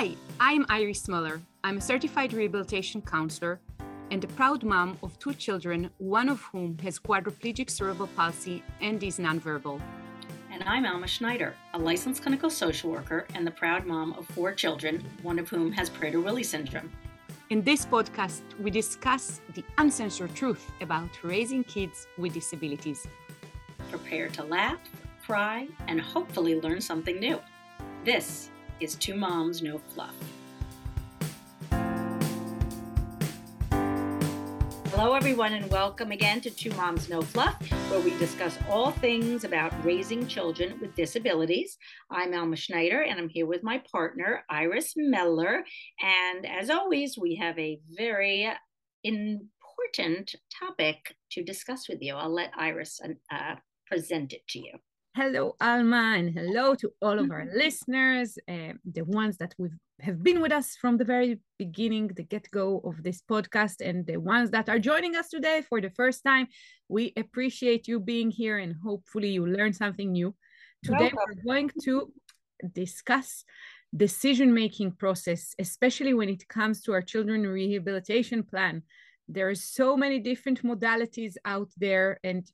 Hi, I'm Iris Muller. I'm a certified rehabilitation counselor and a proud mom of two children, one of whom has quadriplegic cerebral palsy and is nonverbal. And I'm Alma Schneider, a licensed clinical social worker and the proud mom of four children, one of whom has Prader-Willi syndrome. In this podcast, we discuss the uncensored truth about raising kids with disabilities. Prepare to laugh, cry, and hopefully learn something new. This is Two Moms No Fluff. Hello, everyone, and welcome again to Two Moms No Fluff, where we discuss all things about raising children with disabilities. I'm Alma Schneider, and I'm here with my partner, Iris Meller. And as always, we have a very important topic to discuss with you. I'll let Iris uh, present it to you. Hello, Alma, and hello to all of our listeners, uh, the ones that we have been with us from the very beginning, the get go of this podcast, and the ones that are joining us today for the first time. We appreciate you being here, and hopefully, you learn something new. Today, Welcome. we're going to discuss decision making process especially when it comes to our children rehabilitation plan there are so many different modalities out there and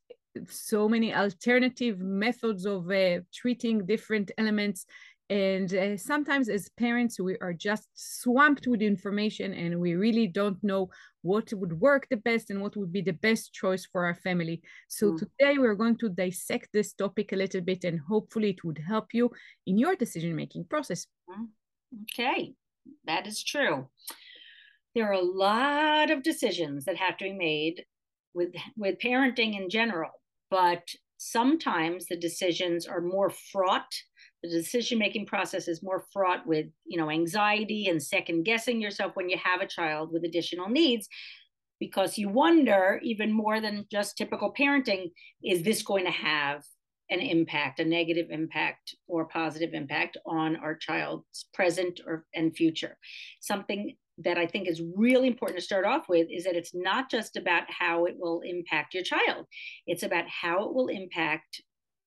so many alternative methods of uh, treating different elements. And uh, sometimes as parents we are just swamped with information and we really don't know what would work the best and what would be the best choice for our family. So mm. today we're going to dissect this topic a little bit and hopefully it would help you in your decision making process. Mm. okay. That is true. There are a lot of decisions that have to be made with with parenting in general but sometimes the decisions are more fraught. The decision making process is more fraught with you know anxiety and second guessing yourself when you have a child with additional needs because you wonder even more than just typical parenting is this going to have an impact a negative impact or positive impact on our child's present or and future? Something that I think is really important to start off with is that it's not just about how it will impact your child, it's about how it will impact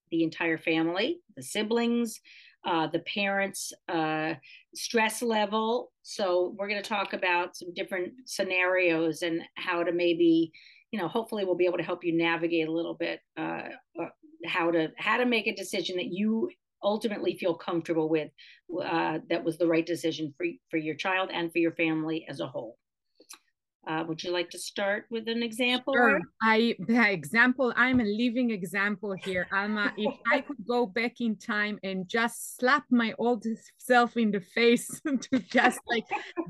the entire family, the siblings, uh, the parents' uh, stress level. So, we're going to talk about some different scenarios and how to maybe, you know, hopefully we'll be able to help you navigate a little bit uh, uh how to how to make a decision that you ultimately feel comfortable with uh, that was the right decision for, for your child and for your family as a whole. Uh, would you like to start with an example? Sure. I the example. I'm a living example here, Alma. if I could go back in time and just slap my old self in the face to just like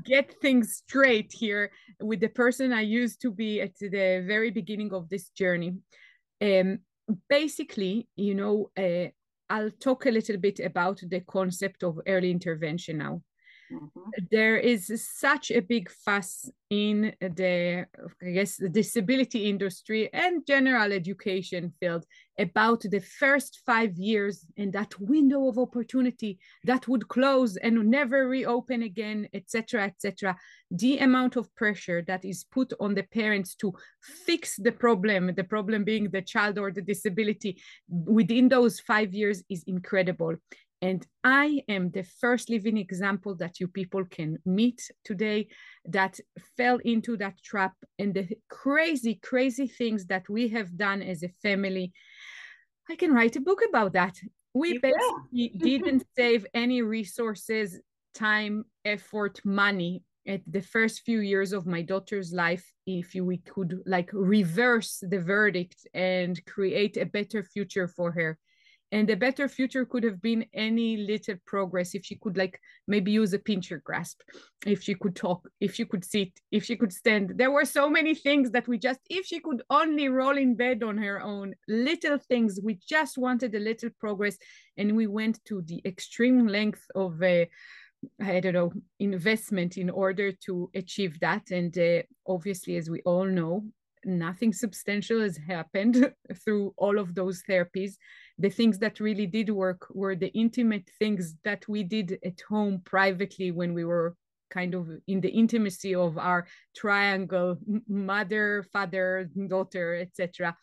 get things straight here with the person I used to be at the very beginning of this journey. Um, basically, you know, uh, I'll talk a little bit about the concept of early intervention now. Mm-hmm. There is such a big fuss in the, I guess, the disability industry and general education field about the first five years and that window of opportunity that would close and never reopen again, etc., etc. The amount of pressure that is put on the parents to fix the problem, the problem being the child or the disability within those five years is incredible. And I am the first living example that you people can meet today that fell into that trap and the crazy, crazy things that we have done as a family. I can write a book about that. We you basically didn't save any resources, time, effort, money at the first few years of my daughter's life if we could like reverse the verdict and create a better future for her and a better future could have been any little progress if she could like maybe use a pincher grasp if she could talk if she could sit if she could stand there were so many things that we just if she could only roll in bed on her own little things we just wanted a little progress and we went to the extreme length of uh, I don't know, investment in order to achieve that. And uh, obviously, as we all know, nothing substantial has happened through all of those therapies. The things that really did work were the intimate things that we did at home privately when we were kind of in the intimacy of our triangle mother father daughter etc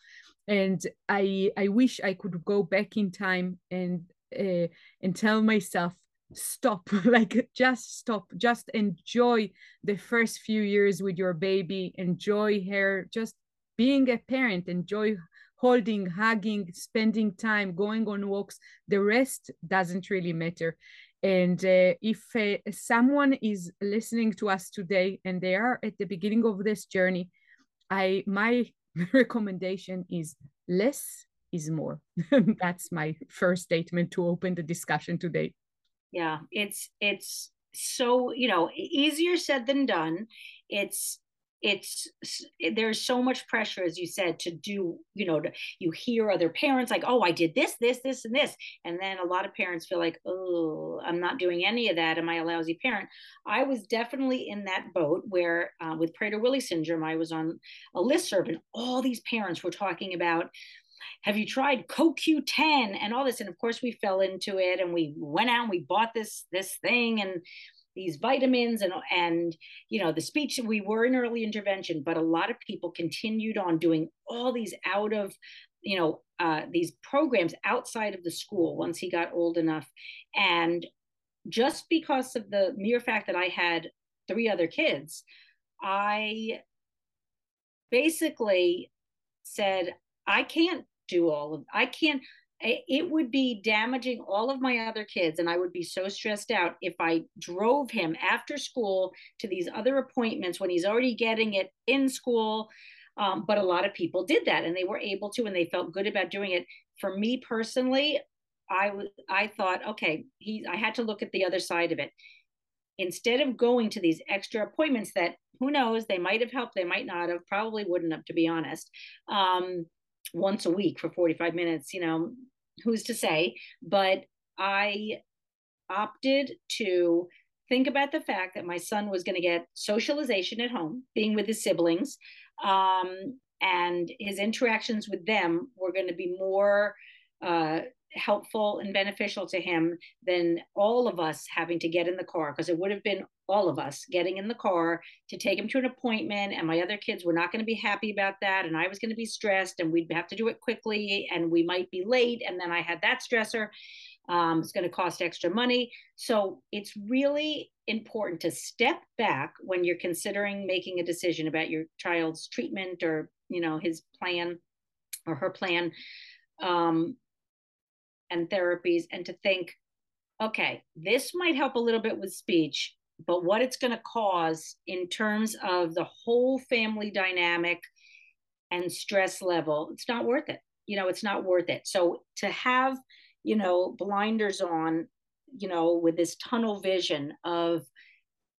and i i wish i could go back in time and uh, and tell myself stop like just stop just enjoy the first few years with your baby enjoy her just being a parent enjoy holding hugging spending time going on walks the rest doesn't really matter. And uh, if uh, someone is listening to us today and they are at the beginning of this journey i my recommendation is less is more. That's my first statement to open the discussion today yeah it's it's so you know easier said than done. It's it's there's so much pressure as you said to do you know to, you hear other parents like oh i did this this this and this and then a lot of parents feel like oh i'm not doing any of that. Am i a lousy parent? I was definitely in that boat where uh, with prader-willi syndrome i was on a list serve and all these parents were talking about have you tried CoQ10 and all this? And of course, we fell into it and we went out and we bought this this thing and these vitamins and and you know the speech we were in early intervention but a lot of people continued on doing all these out of you know uh, these programs outside of the school once he got old enough and just because of the mere fact that i had three other kids i basically said i can't do all of i can't it would be damaging all of my other kids and i would be so stressed out if i drove him after school to these other appointments when he's already getting it in school. Um, but a lot of people did that and they were able to and they felt good about doing it. For me personally i was i thought okay he i had to look at the other side of it. Instead of going to these extra appointments that who knows they might have helped they might not have probably wouldn't have to be honest. Um, once a week for 45 minutes, you know, who's to say? But I opted to think about the fact that my son was going to get socialization at home, being with his siblings, um, and his interactions with them were going to be more uh, helpful and beneficial to him than all of us having to get in the car because it would have been all of us getting in the car to take him to an appointment and my other kids were not going to be happy about that and i was going to be stressed and we'd have to do it quickly and we might be late and then i had that stressor um, it's going to cost extra money. So it's really important to step back when you're considering making a decision about your child's treatment or you know his plan or her plan um, and therapies and to think okay this might help a little bit with speech but what it's going to cause in terms of the whole family dynamic and stress level, it's not worth it. You know, it's not worth it. So to have, you know, blinders on, you know, with this tunnel vision of,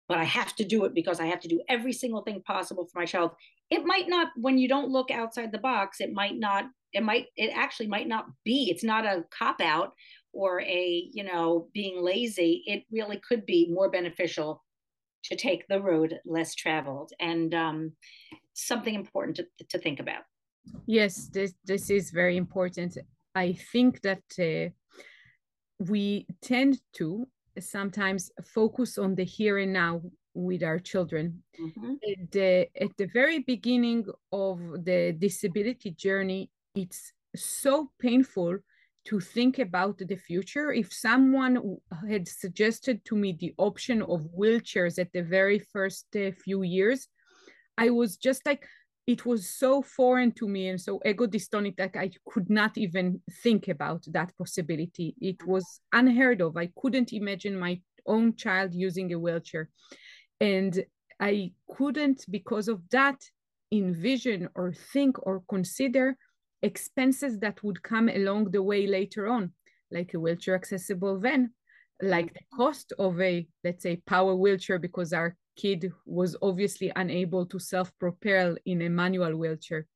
but I have to do it because I have to do every single thing possible for my child. It might not, when you don't look outside the box, it might not, it might, it actually might not be, it's not a cop out or a you know being lazy it really could be more beneficial to take the road less traveled and um, something important to, to think about yes this this is very important i think that uh, we tend to sometimes focus on the here and now with our children. Mm-hmm. At, the, at the very beginning of the disability journey, it's so painful to think about the future. If someone had suggested to me the option of wheelchairs at the very first uh, few years, I was just like, it was so foreign to me and so ego dystonic that I could not even think about that possibility. It was unheard of. I couldn't imagine my own child using a wheelchair. And I couldn't, because of that, envision or think or consider expenses that would come along the way later on, like a wheelchair accessible van, like the cost of a, let's say, power wheelchair because our kid was obviously unable to self propel in a manual wheelchair.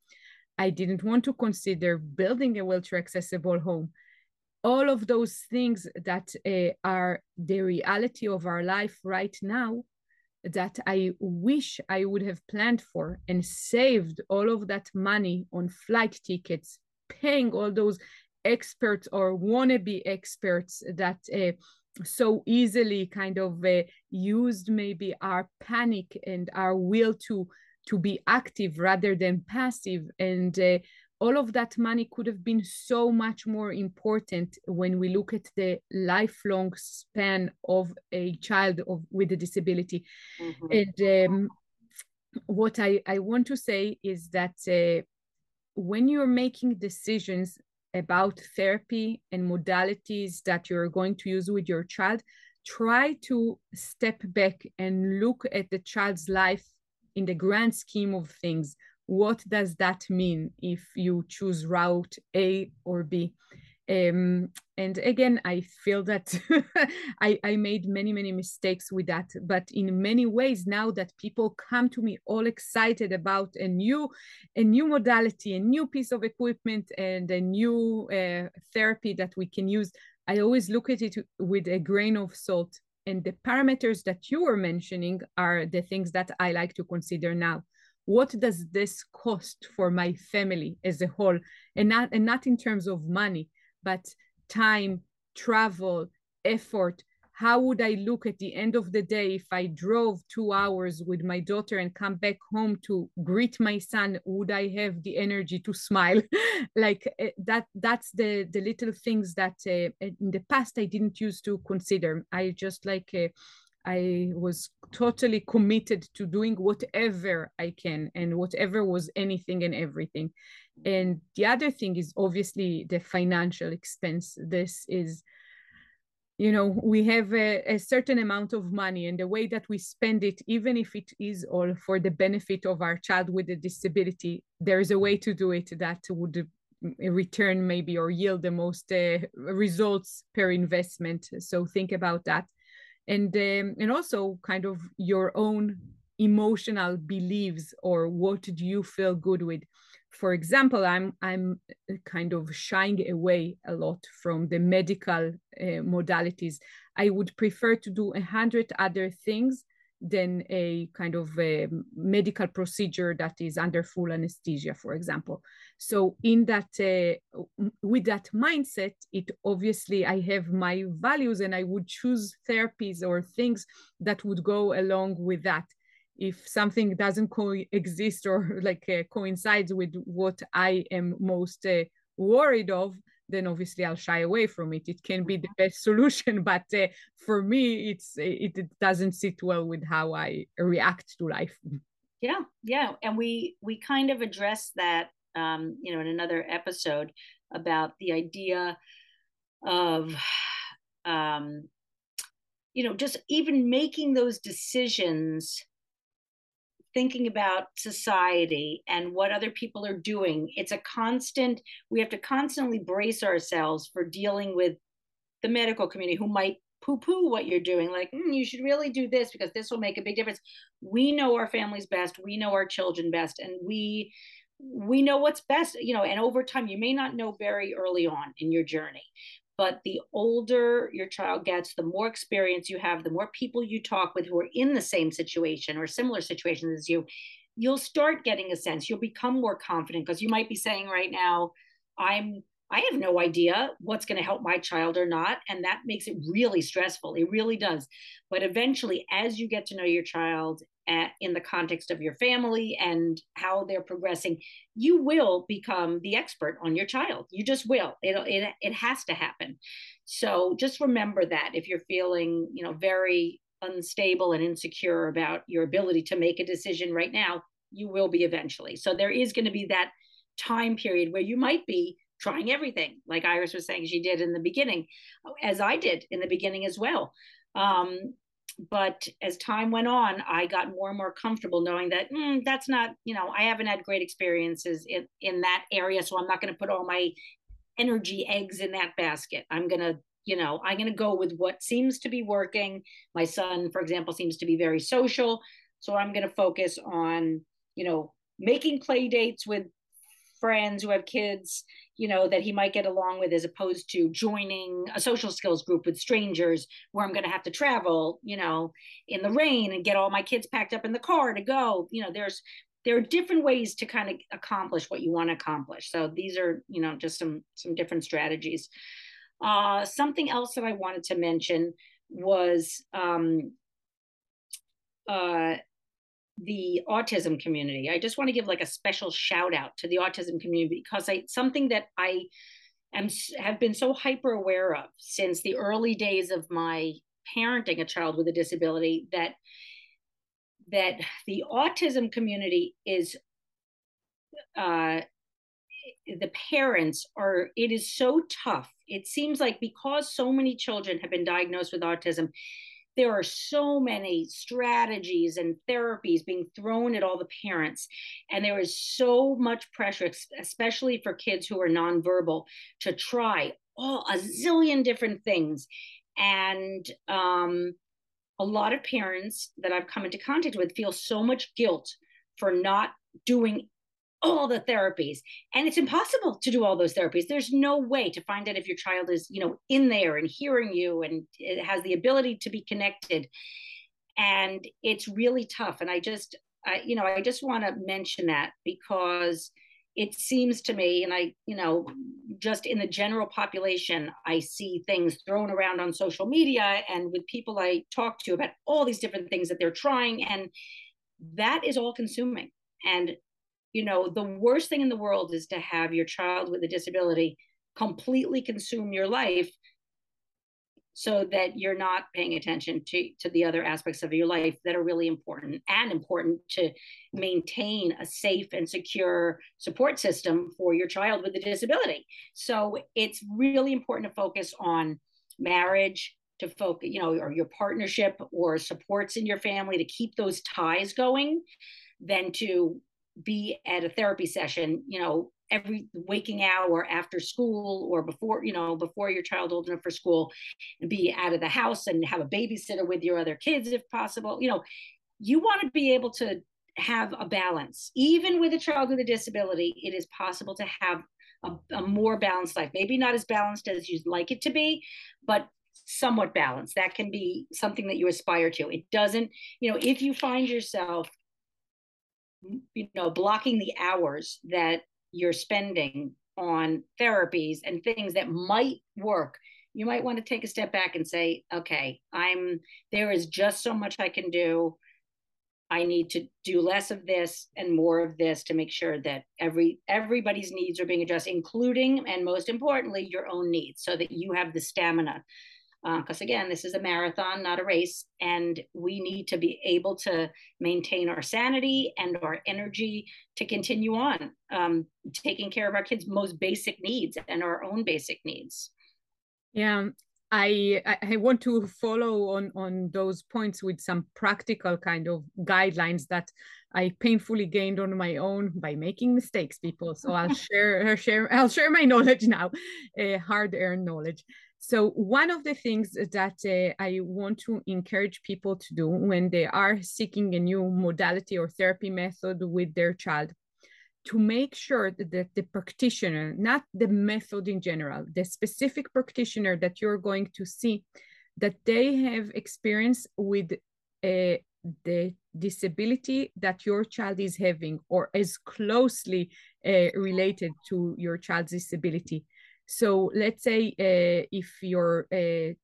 I didn't want to consider building a wheelchair accessible home. All of those things that uh, are the reality of our life right now that I wish I would have planned for and saved all of that money on flight tickets, paying all those experts or wannabe experts that uh, so easily kind of uh, used maybe our panic and our will to to be active rather than passive. And uh, all of that money could have been so much more important when we look at the lifelong span of a child of, with a disability. Mm-hmm. And um, what I, I want to say is that uh, when you're making decisions about therapy and modalities that you're going to use with your child, try to step back and look at the child's life in the grand scheme of things what does that mean if you choose route A or B? Um, and again, I feel that I, I made many, many mistakes with that. But in many ways, now that people come to me all excited about a new, a new modality, a new piece of equipment, and a new uh, therapy that we can use, I always look at it with a grain of salt. And the parameters that you were mentioning are the things that I like to consider now what does this cost for my family as a whole? And not and not in terms of money but time travel effort. How would i look at the end of the day if i drove two hours with my daughter and come back home to greet my son? Would i have the energy to smile? Like eh, that that's the the little things that uh, in the past i didn't used to consider. I just like uh, I was totally committed to doing whatever I can, and whatever was anything and everything. And the other thing is obviously the financial expense. This is, you know, we have a, a, certain amount of money, and the way that we spend it, even if it is all for the benefit of our child with a disability, there is a way to do it that would return maybe or yield the most uh, results per investment. So think about that and um, and also kind of your own emotional beliefs or what do you feel good with. For example i'm i'm kind of shying away a lot from the medical uh, modalities. I would prefer to do a hundred other things than a kind of a medical procedure that is under full anesthesia, for example. So in that, uh, with that mindset, it obviously I have my values and I would choose therapies or things that would go along with that. If something doesn't coexist or like uh, coincides with what I am most uh, worried of, then obviously I'll shy away from it. It can be the mm-hmm. best solution, but uh, for me, it's it, it doesn't sit well with how I react to life. Yeah, yeah, and we we kind of addressed that, um, you know, in another episode about the idea of, um, you know, just even making those decisions thinking about society and what other people are doing. It's a constant, we have to constantly brace ourselves for dealing with the medical community who might poo poo what you're doing. Like, mm, you should really do this because this will make a big difference. We know our families best, we know our children best, and we we know what's best you know and over time you may not know very early on in your journey but the older your child gets, the more experience you have, the more people you talk with who are in the same situation or similar situations as you, you'll start getting a sense. You'll become more confident because you might be saying right now, I'm I have no idea what's going to help my child or not. And that makes it really stressful. It really does. But eventually, as you get to know your child at, in the context of your family and how they're progressing, you will become the expert on your child. You just will. It, it, it has to happen. So just remember that if you're feeling, you know, very unstable and insecure about your ability to make a decision right now, you will be eventually. So there is going to be that time period where you might be trying everything, like Iris was saying she did in the beginning, as I did in the beginning as well. Um, but as time went on, I got more and more comfortable knowing that mm, that's not, you know, I haven't had great experiences in, in that area. So I'm not going to put all my energy eggs in that basket. I'm going to, you know, I'm going to go with what seems to be working. My son, for example, seems to be very social. So I'm going to focus on, you know, making play dates with friends who have kids, you know, that he might get along with as opposed to joining a social skills group with strangers where I'm going to have to travel, you know, in the rain and get all my kids packed up in the car to go. You know, there's there are different ways to kind of accomplish what you want to accomplish. So these are, you know, just some some different strategies. Uh, something else that I wanted to mention was um, uh, the autism community. I just want to give like a special shout out to the autism community because I something that I am have been so hyper aware of since the early days of my parenting a child with a disability that that the autism community is uh, the parents are it is so tough it seems like because so many children have been diagnosed with autism there are so many strategies and therapies being thrown at all the parents and there is so much pressure especially for kids who are nonverbal to try all a zillion different things. And um, a lot of parents that i've come into contact with feel so much guilt for not doing all the therapies. And it's impossible to do all those therapies. There's no way to find out if your child is you know in there and hearing you and it has the ability to be connected. And it's really tough. And i just I, you know i just want to mention that because it seems to me and i you know just in the general population i see things thrown around on social media and with people i talk to about all these different things that they're trying. And that is all consuming. And you know the worst thing in the world is to have your child with a disability completely consume your life so that you're not paying attention to, to the other aspects of your life that are really important and important to maintain a safe and secure support system for your child with a disability. So it's really important to focus on marriage to focus you know or your partnership or supports in your family to keep those ties going than to be at a therapy session, you know, every waking hour after school or before, you know, before your child old enough for school and be out of the house and have a babysitter with your other kids if possible. You know, you want to be able to have a balance. Even with a child with a disability, it is possible to have a, a more balanced life. Maybe not as balanced as you'd like it to be, but somewhat balanced. That can be something that you aspire to. It doesn't, you know, if you find yourself you know blocking the hours that you're spending on therapies and things that might work. You might want to take a step back and say okay i'm there is just so much i can do. I need to do less of this and more of this to make sure that every everybody's needs are being addressed including and most importantly your own needs so that you have the stamina because uh, again, this is a marathon, not a race, and we need to be able to maintain our sanity and our energy to continue on um, taking care of our kids' most basic needs and our own basic needs. Yeah, I I want to follow on on those points with some practical kind of guidelines that I painfully gained on my own by making mistakes, people. So I'll share share I'll share my knowledge now, uh, hard earned knowledge. So one of the things that uh, I want to encourage people to do when they are seeking a new modality or therapy method with their child, to make sure that the practitioner, not the method in general, the specific practitioner that you're going to see, that they have experience with uh, the disability that your child is having or is closely uh, related to your child's disability so let's say uh, if your uh,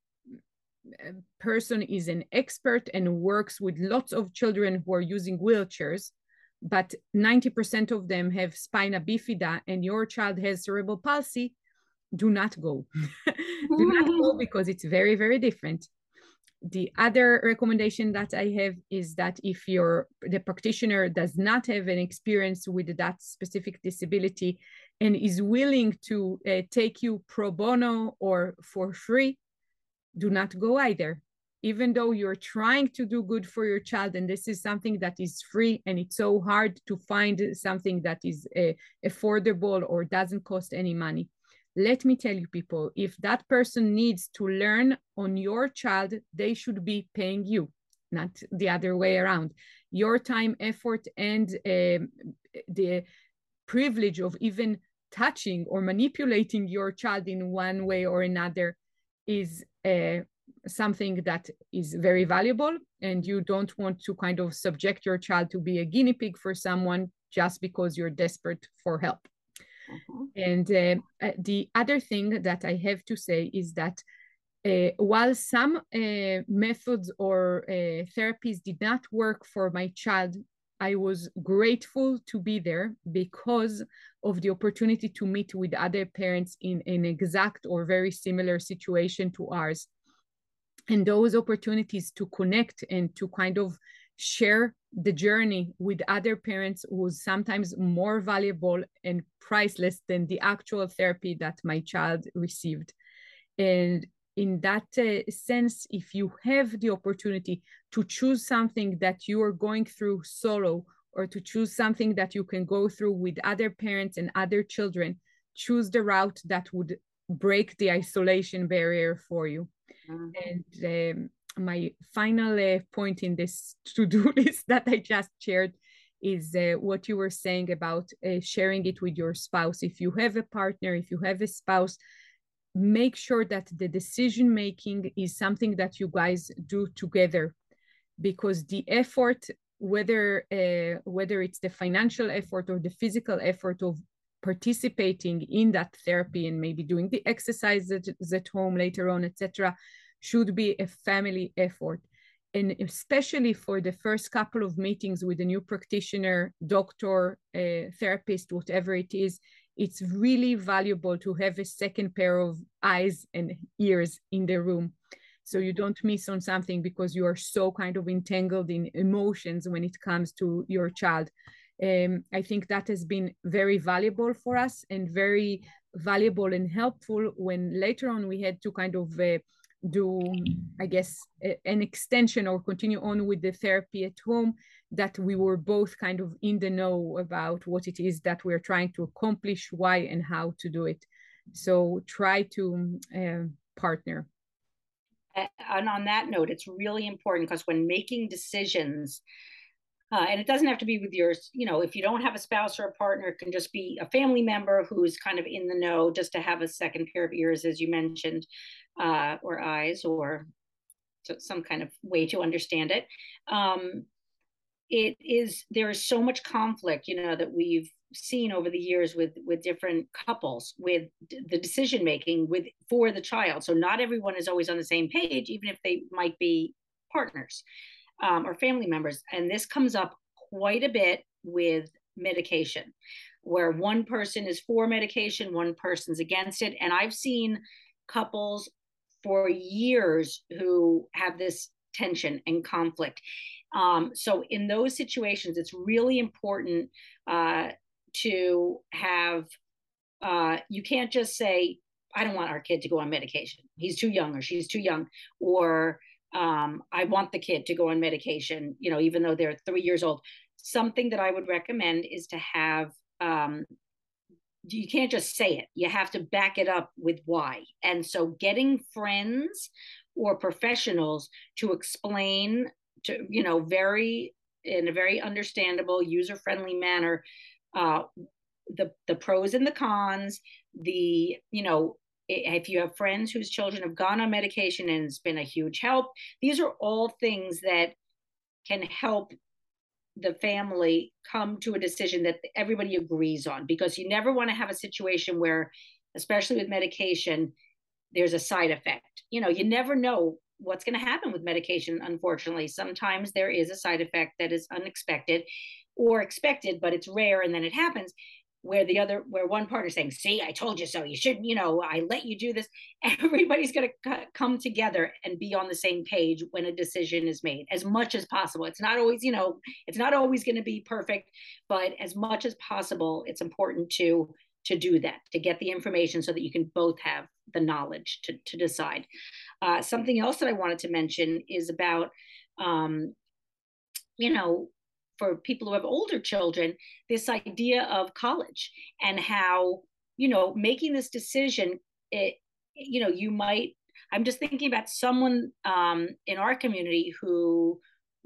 person is an expert and works with lots of children who are using wheelchairs, but 90% of them have spina bifida and your child has cerebral palsy, do not go. do not go because it's very, very different. The other recommendation that I have is that if your the practitioner does not have an experience with that specific disability, and is willing to uh, take you pro bono or for free, do not go either. Even though you're trying to do good for your child, and this is something that is free, and it's so hard to find something that is uh, affordable or doesn't cost any money. Let me tell you, people, if that person needs to learn on your child, they should be paying you, not the other way around. Your time, effort, and uh, the privilege of even touching or manipulating your child in one way or another is uh, something that is very valuable and you don't want to kind of subject your child to be a guinea pig for someone just because you're desperate for help mm-hmm. and uh, uh, the other thing that i have to say is that uh, while some uh, methods or uh, therapies did not work for my child I was grateful to be there because of the opportunity to meet with other parents in an exact or very similar situation to ours. And those opportunities to connect and to kind of share the journey with other parents was sometimes more valuable and priceless than the actual therapy that my child received. And in that uh, sense, if you have the opportunity to choose something that you are going through solo or to choose something that you can go through with other parents and other children, choose the route that would break the isolation barrier for you. Mm-hmm. And um, my final uh, point in this to-do list that I just shared is uh, what you were saying about uh, sharing it with your spouse. If you have a partner, if you have a spouse, make sure that the decision making is something that you guys do together, because the effort, whether uh, whether it's the financial effort or the physical effort of participating in that therapy and maybe doing the exercises at home later on, etc should be a family effort. And especially for the first couple of meetings with a new practitioner, doctor, uh, therapist, whatever it is, it's really valuable to have a second pair of eyes and ears in the room. So you don't miss on something because you are so kind of entangled in emotions when it comes to your child. Um, i think that has been very valuable for us and very valuable and helpful when later on we had to kind of uh, do i guess an extension or continue on with the therapy at home that we were both kind of in the know about what it is that we're trying to accomplish why and how to do it so try to uh, partner and on that note it's really important because when making decisions uh, and it doesn't have to be with yours you know if you don't have a spouse or a partner it can just be a family member who's kind of in the know just to have a second pair of ears as you mentioned uh, or eyes or some kind of way to understand it. Um, it is there is so much conflict, you know, that we've seen over the years with with different couples with the decision making with for the child. So not everyone is always on the same page, even if they might be partners um, or family members. And this comes up quite a bit with medication, where one person is for medication, one person's against it. And I've seen couples for years who have this tension and conflict. Um, so in those situations, it's really important uh, to have. Uh, you can't just say, "I don't want our kid to go on medication. He's too young, or she's too young," or um, "I want the kid to go on medication." You know, even though they're three years old. Something that I would recommend is to have um, you can't just say it you have to back it up with why and so getting friends or professionals to explain to you know very in a very understandable user friendly manner uh, the the pros and the cons the you know if you have friends whose children have gone on medication and it's been a huge help these are all things that can help the family come to a decision that everybody agrees on because you never want to have a situation where especially with medication there's a side effect. You know you never know what's going to happen with medication unfortunately. Sometimes there is a side effect that is unexpected or expected but it's rare and then it happens where the other where one partner saying see i told you so you shouldn't you know i let you do this. Everybody's going to come together and be on the same page when a decision is made as much as possible. It's not always you know it's not always going to be perfect but as much as possible it's important to to do that to get the information so that you can both have the knowledge to, to decide uh, something else that i wanted to mention is about um, you know for people who have older children this idea of college and how you know making this decision it you know you might i'm just thinking about someone um, in our community who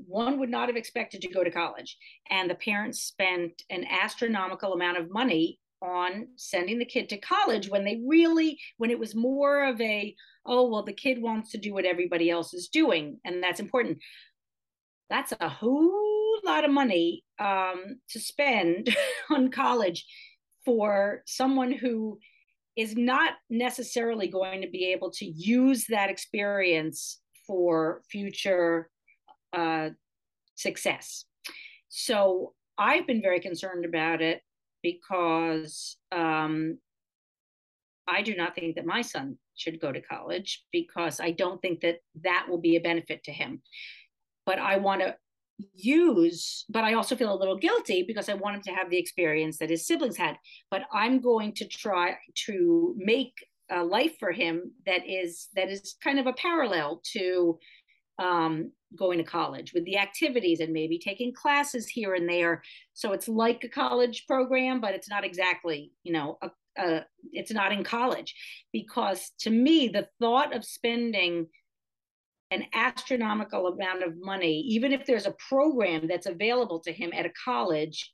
one would not have expected to go to college and the parents spent an astronomical amount of money on sending the kid to college when they really when it was more of a oh well the kid wants to do what everybody else is doing and that's important that's a whole lot of money um, to spend on college for someone who is not necessarily going to be able to use that experience for future uh, success. so I've been very concerned about it because um, I do not think that my son should go to college because I don't think that that will be a benefit to him. But I want to use, but I also feel a little guilty because I want him to have the experience that his siblings had. But I'm going to try to make a life for him that is that is kind of a parallel to um, going to college with the activities and maybe taking classes here and there. So it's like a college program, but it's not exactly, you know, a, a, it's not in college. Because to me, the thought of spending an astronomical amount of money, even if there's a program that's available to him at a college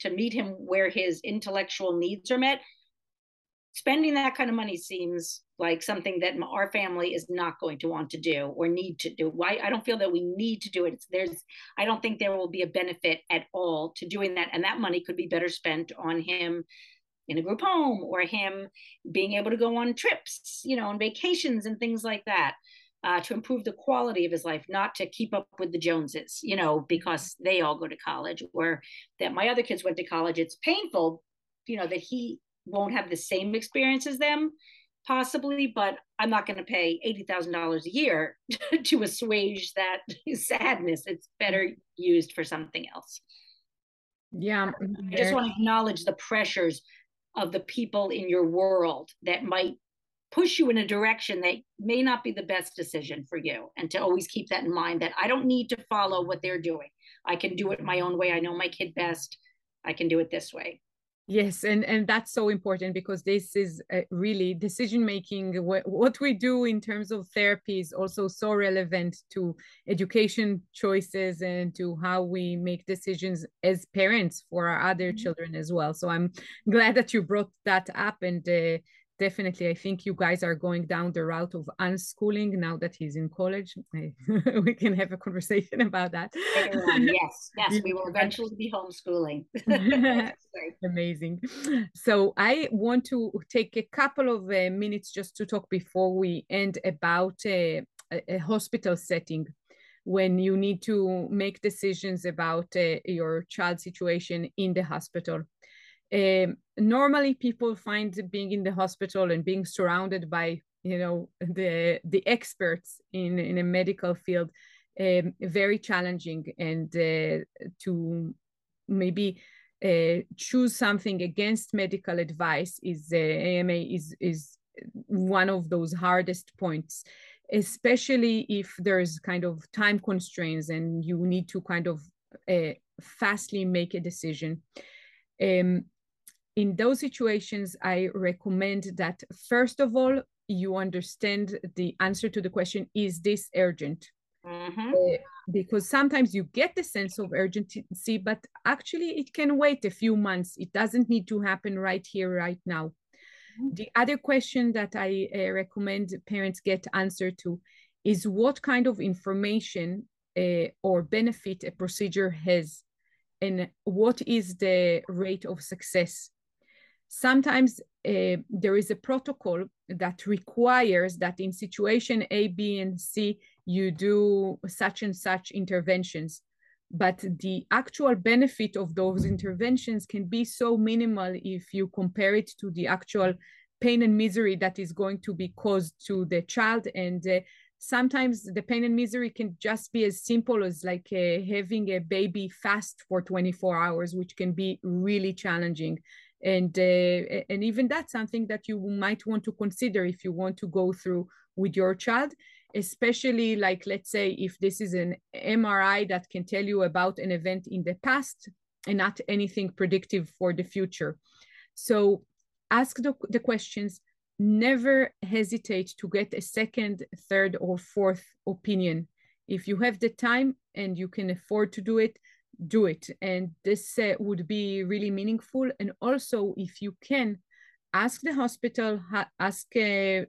to meet him where his intellectual needs are met, spending that kind of money seems like something that our family is not going to want to do or need to do. Why I don't feel that we need to do it. It's, there's I don't think there will be a benefit at all to doing that, and that money could be better spent on him in a group home or him being able to go on trips, you know, on vacations and things like that. Uh, to improve the quality of his life, not to keep up with the Joneses, you know, because they all go to college, or that my other kids went to college. It's painful, you know, that he won't have the same experience as them possibly but i'm not going to pay $80000 a year to assuage that sadness it's better used for something else. Yeah i just want to acknowledge the pressures of the people in your world that might push you in a direction that may not be the best decision for you and to always keep that in mind that i don't need to follow what they're doing. I can do it my own way. I know my kid best. I can do it this way Yes, and and that's so important because this is uh, really decision making. What, what we do in terms of therapy is also so relevant to education choices and to how we make decisions as parents for our other mm-hmm. children as well. So I'm glad that you brought that up and uh, definitely i think you guys are going down the route of unschooling now that he's in college. We can have a conversation about that. Yes yes we will eventually be homeschooling. Amazing. So i want to take a couple of uh, minutes just to talk before we end about uh, a, hospital setting. When you need to make decisions about uh, your child situation in the hospital um, normally people find being in the hospital and being surrounded by you know the the experts in in a medical field um, very challenging and uh, to maybe uh, choose something against medical advice is uh, AMA is is one of those hardest points especially if there's kind of time constraints and you need to kind of uh, fastly make a decision. Um, in those situations, I recommend that first of all, you understand the answer to the question, is this urgent? Mm-hmm. Uh, because sometimes you get the sense of urgency, but actually it can wait a few months. It doesn't need to happen right here, right now. Mm-hmm. The other question that I uh, recommend parents get answer to is what kind of information uh, or benefit a procedure has and what is the rate of success sometimes uh, there is a protocol that requires that in situation A, B, and C, you do such and such interventions. But the actual benefit of those interventions can be so minimal if you compare it to the actual pain and misery that is going to be caused to the child. And uh, sometimes the pain and misery can just be as simple as like uh, having a baby fast for 24 hours, which can be really challenging and uh, and even that's something that you might want to consider if you want to go through with your child especially like let's say if this is an mri that can tell you about an event in the past and not anything predictive for the future. So ask the, the questions. Never hesitate to get a second third or fourth opinion. If you have the time and you can afford to do it do it. And this uh, would be really meaningful. And also if you can ask the hospital ask uh,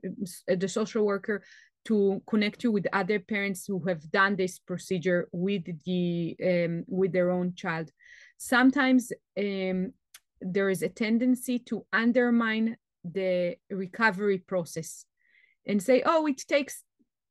the social worker to connect you with other parents who have done this procedure with the um, with their own child. Sometimes um, there is a tendency to undermine the recovery process and say oh it takes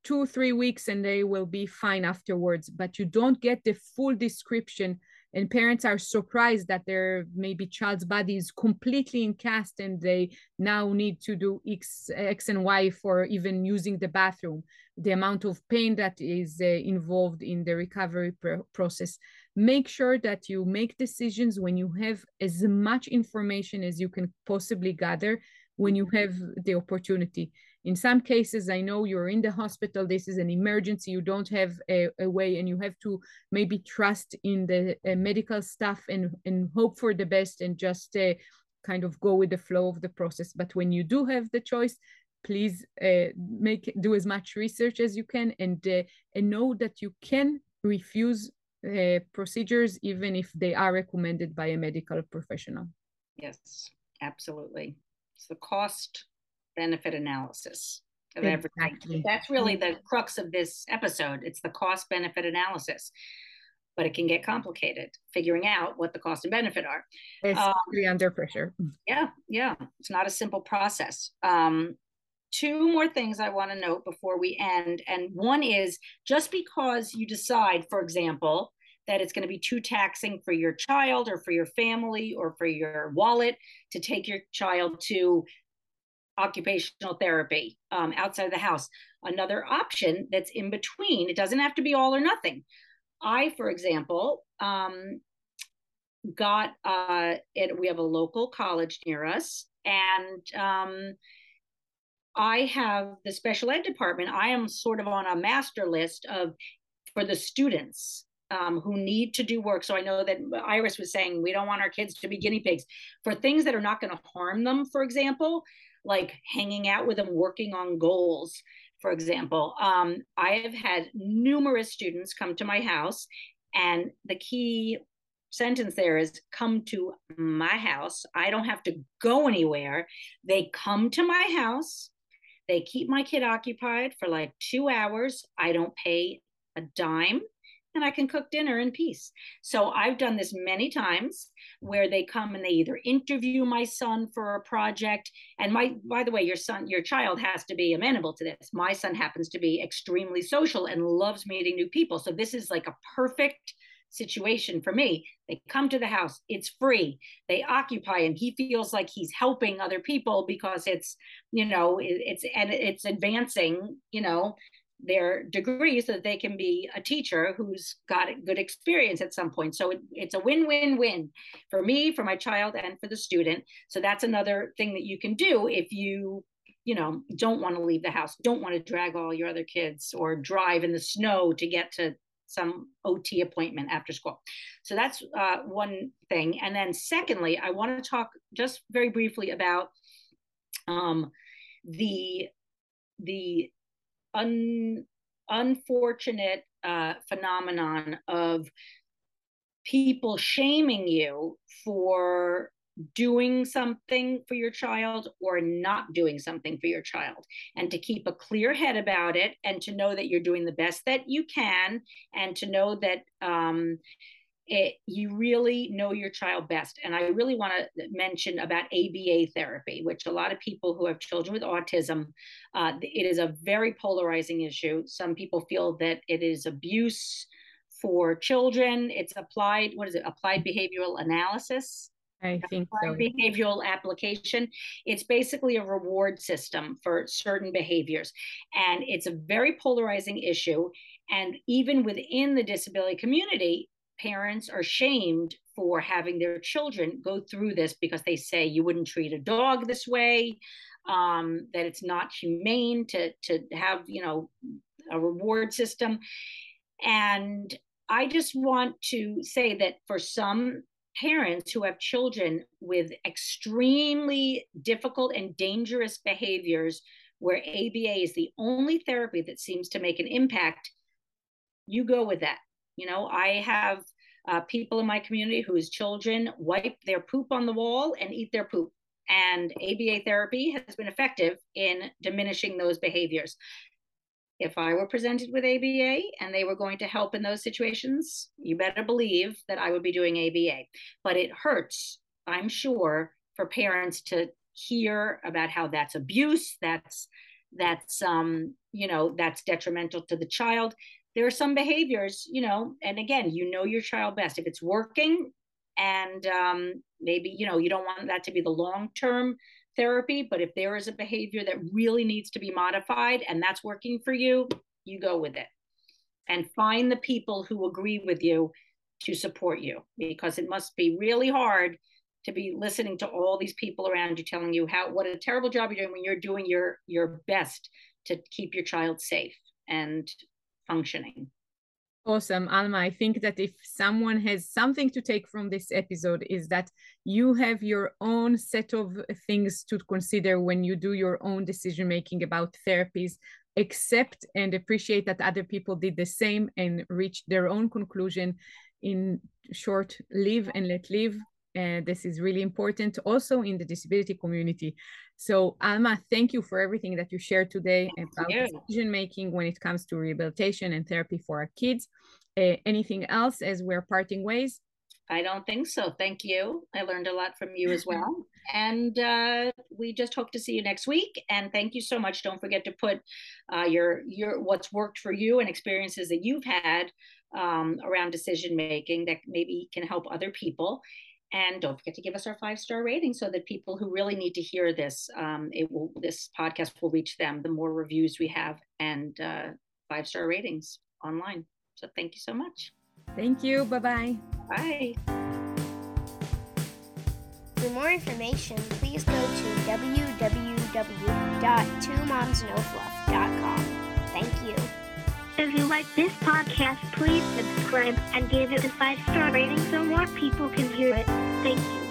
two three weeks and they will be fine afterwards. But you don't get the full description. And parents are surprised that their maybe child's body is completely in cast and they now need to do x x and y for even using the bathroom. The amount of pain that is uh, involved in the recovery pr- process. Make sure that you make decisions when you have as much information as you can possibly gather when you have the opportunity in some cases i know you're in the hospital this is an emergency you don't have a, a way and you have to maybe trust in the uh, medical staff and and hope for the best and just uh, kind of go with the flow of the process. But when you do have the choice please uh, make do as much research as you can and uh, and know that you can refuse uh, procedures even if they are recommended by a medical professional. Yes absolutely. It's the cost benefit analysis of Exactly. everything. That's really the crux of this episode. It's the cost benefit analysis. But it can get complicated figuring out what the cost and benefit are. especially under pressure Yeah, yeah. It's not a simple process. Um, two more things I want to note before we end. And one is just because you decide, for example, that it's going to be too taxing for your child or for your family or for your wallet to take your child to occupational therapy um, outside of the house. Another option that's in between, it doesn't have to be all or nothing. I, for example, um, got uh, it, we have a local college near us, and um, I have the special ed department. I am sort of on a master list of for the students um, who need to do work. So I know that Iris was saying we don't want our kids to be guinea pigs for things that are not going to harm them. For example, like hanging out with them, working on goals. For example, um, I have had numerous students come to my house, and the key sentence there is come to my house. I don't have to go anywhere. They come to my house. They keep my kid occupied for like two hours. I don't pay a dime and I can cook dinner in peace. So I've done this many times where they come and they either interview my son for a project and my by the way your son your child has to be amenable to this. My son happens to be extremely social and loves meeting new people. So this is like a perfect situation for me. They come to the house, it's free. They occupy and he feels like he's helping other people because it's, you know, it, it's and it's advancing, you know, their degree so that they can be a teacher who's got good experience at some point. So it, it's a win-win-win for me, for my child, and for the student. So that's another thing that you can do if you you know don't want to leave the house don't want to drag all your other kids or drive in the snow to get to some ot appointment after school so that's uh, one thing and then secondly i want to talk just very briefly about um, the the un, unfortunate uh, phenomenon of people shaming you for doing something for your child or not doing something for your child. And to keep a clear head about it and to know that you're doing the best that you can and to know that um, it, you really know your child best. And I really want to mention about ABA therapy, which a lot of people who have children with autism, uh, it is a very polarizing issue. Some people feel that it is abuse for children. It's applied, what is it, applied behavioral analysis? I think so. Behavioral application. It's basically a reward system for certain behaviors. And it's a very polarizing issue. And even within the disability community, parents are shamed for having their children go through this because they say you wouldn't treat a dog this way um, that it's not humane to to have you know a reward system. And i just want to say that for some parents who have children with extremely difficult and dangerous behaviors where aba is the only therapy that seems to make an impact you go with that you know, I have uh, people in my community whose children wipe their poop on the wall and eat their poop. And ABA therapy has been effective in diminishing those behaviors. If I were presented with ABA and they were going to help in those situations, you better believe that I would be doing ABA. But it hurts, I'm sure, for parents to hear about how that's abuse, that's that's um, you know, that's detrimental to the child there are some behaviors, you know, and again, you know your child best. If it's working and um, maybe, you know, you don't want that to be the long term therapy, but if there is a behavior that really needs to be modified and that's working for you, you go with it. And find the people who agree with you to support you because it must be really hard to be listening to all these people around you telling you how what a terrible job you're doing when you're doing your your best to keep your child safe and functioning. Awesome, Alma. I think that if someone has something to take from this episode, is that you have your own set of things to consider when you do your own decision making about therapies. Accept and appreciate that other people did the same and reach their own conclusion. In short, live and let live. And this is really important also in the disability community. So, Alma, thank you for everything that you shared today about decision making when it comes to rehabilitation and therapy for our kids. Uh, anything else as we're parting ways? I don't think so. Thank you. I learned a lot from you as well. and uh, we just hope to see you next week. And thank you so much. Don't forget to put uh, your your what's worked for you and experiences that you've had um, around decision making that maybe can help other people. And don't forget to give us our five star rating so that people who really need to hear this, um, it will this podcast will reach them. The more reviews we have and uh, five star ratings online. So thank you so much. Thank you. Bye-bye. Bye. For more information, please go to www.twomomsnofluff.com. Thank you. If you like this podcast, please subscribe and give it a five star rating so more people can hear it. Thank you.